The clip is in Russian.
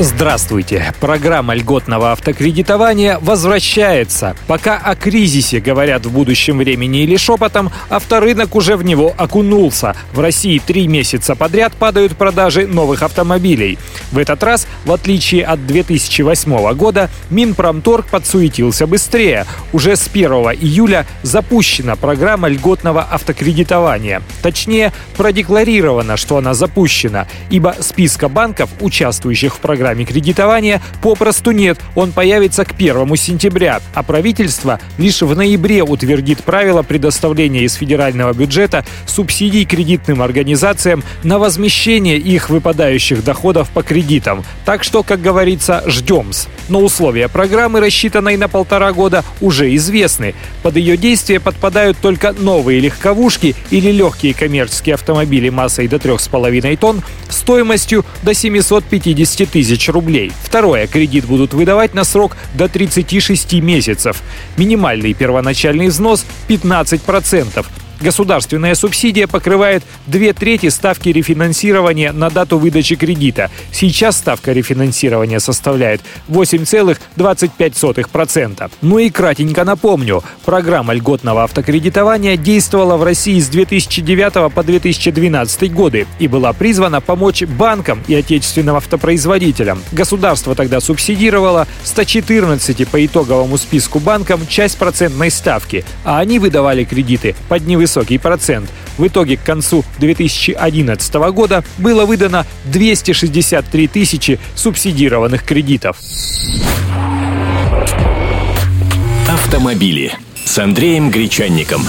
Здравствуйте! Программа льготного автокредитования возвращается. Пока о кризисе говорят в будущем времени или шепотом, авторынок уже в него окунулся. В России три месяца подряд падают продажи новых автомобилей. В этот раз, в отличие от 2008 года, Минпромторг подсуетился быстрее. Уже с 1 июля запущена программа льготного автокредитования. Точнее, продекларировано, что она запущена, ибо списка банков, участвующих в программе программе кредитования попросту нет. Он появится к 1 сентября, а правительство лишь в ноябре утвердит правила предоставления из федерального бюджета субсидий кредитным организациям на возмещение их выпадающих доходов по кредитам. Так что, как говорится, ждем -с. Но условия программы, рассчитанной на полтора года, уже известны. Под ее действие подпадают только новые легковушки или легкие коммерческие автомобили массой до 3,5 тонн стоимостью до 750 тысяч тысяч рублей. Второе. Кредит будут выдавать на срок до 36 месяцев. Минимальный первоначальный взнос 15%. Государственная субсидия покрывает две трети ставки рефинансирования на дату выдачи кредита. Сейчас ставка рефинансирования составляет 8,25%. Ну и кратенько напомню, программа льготного автокредитования действовала в России с 2009 по 2012 годы и была призвана помочь банкам и отечественным автопроизводителям. Государство тогда субсидировало 114 по итоговому списку банкам часть процентной ставки, а они выдавали кредиты под невысокой высокий процент. В итоге к концу 2011 года было выдано 263 тысячи субсидированных кредитов. Автомобили с Андреем Гречанником.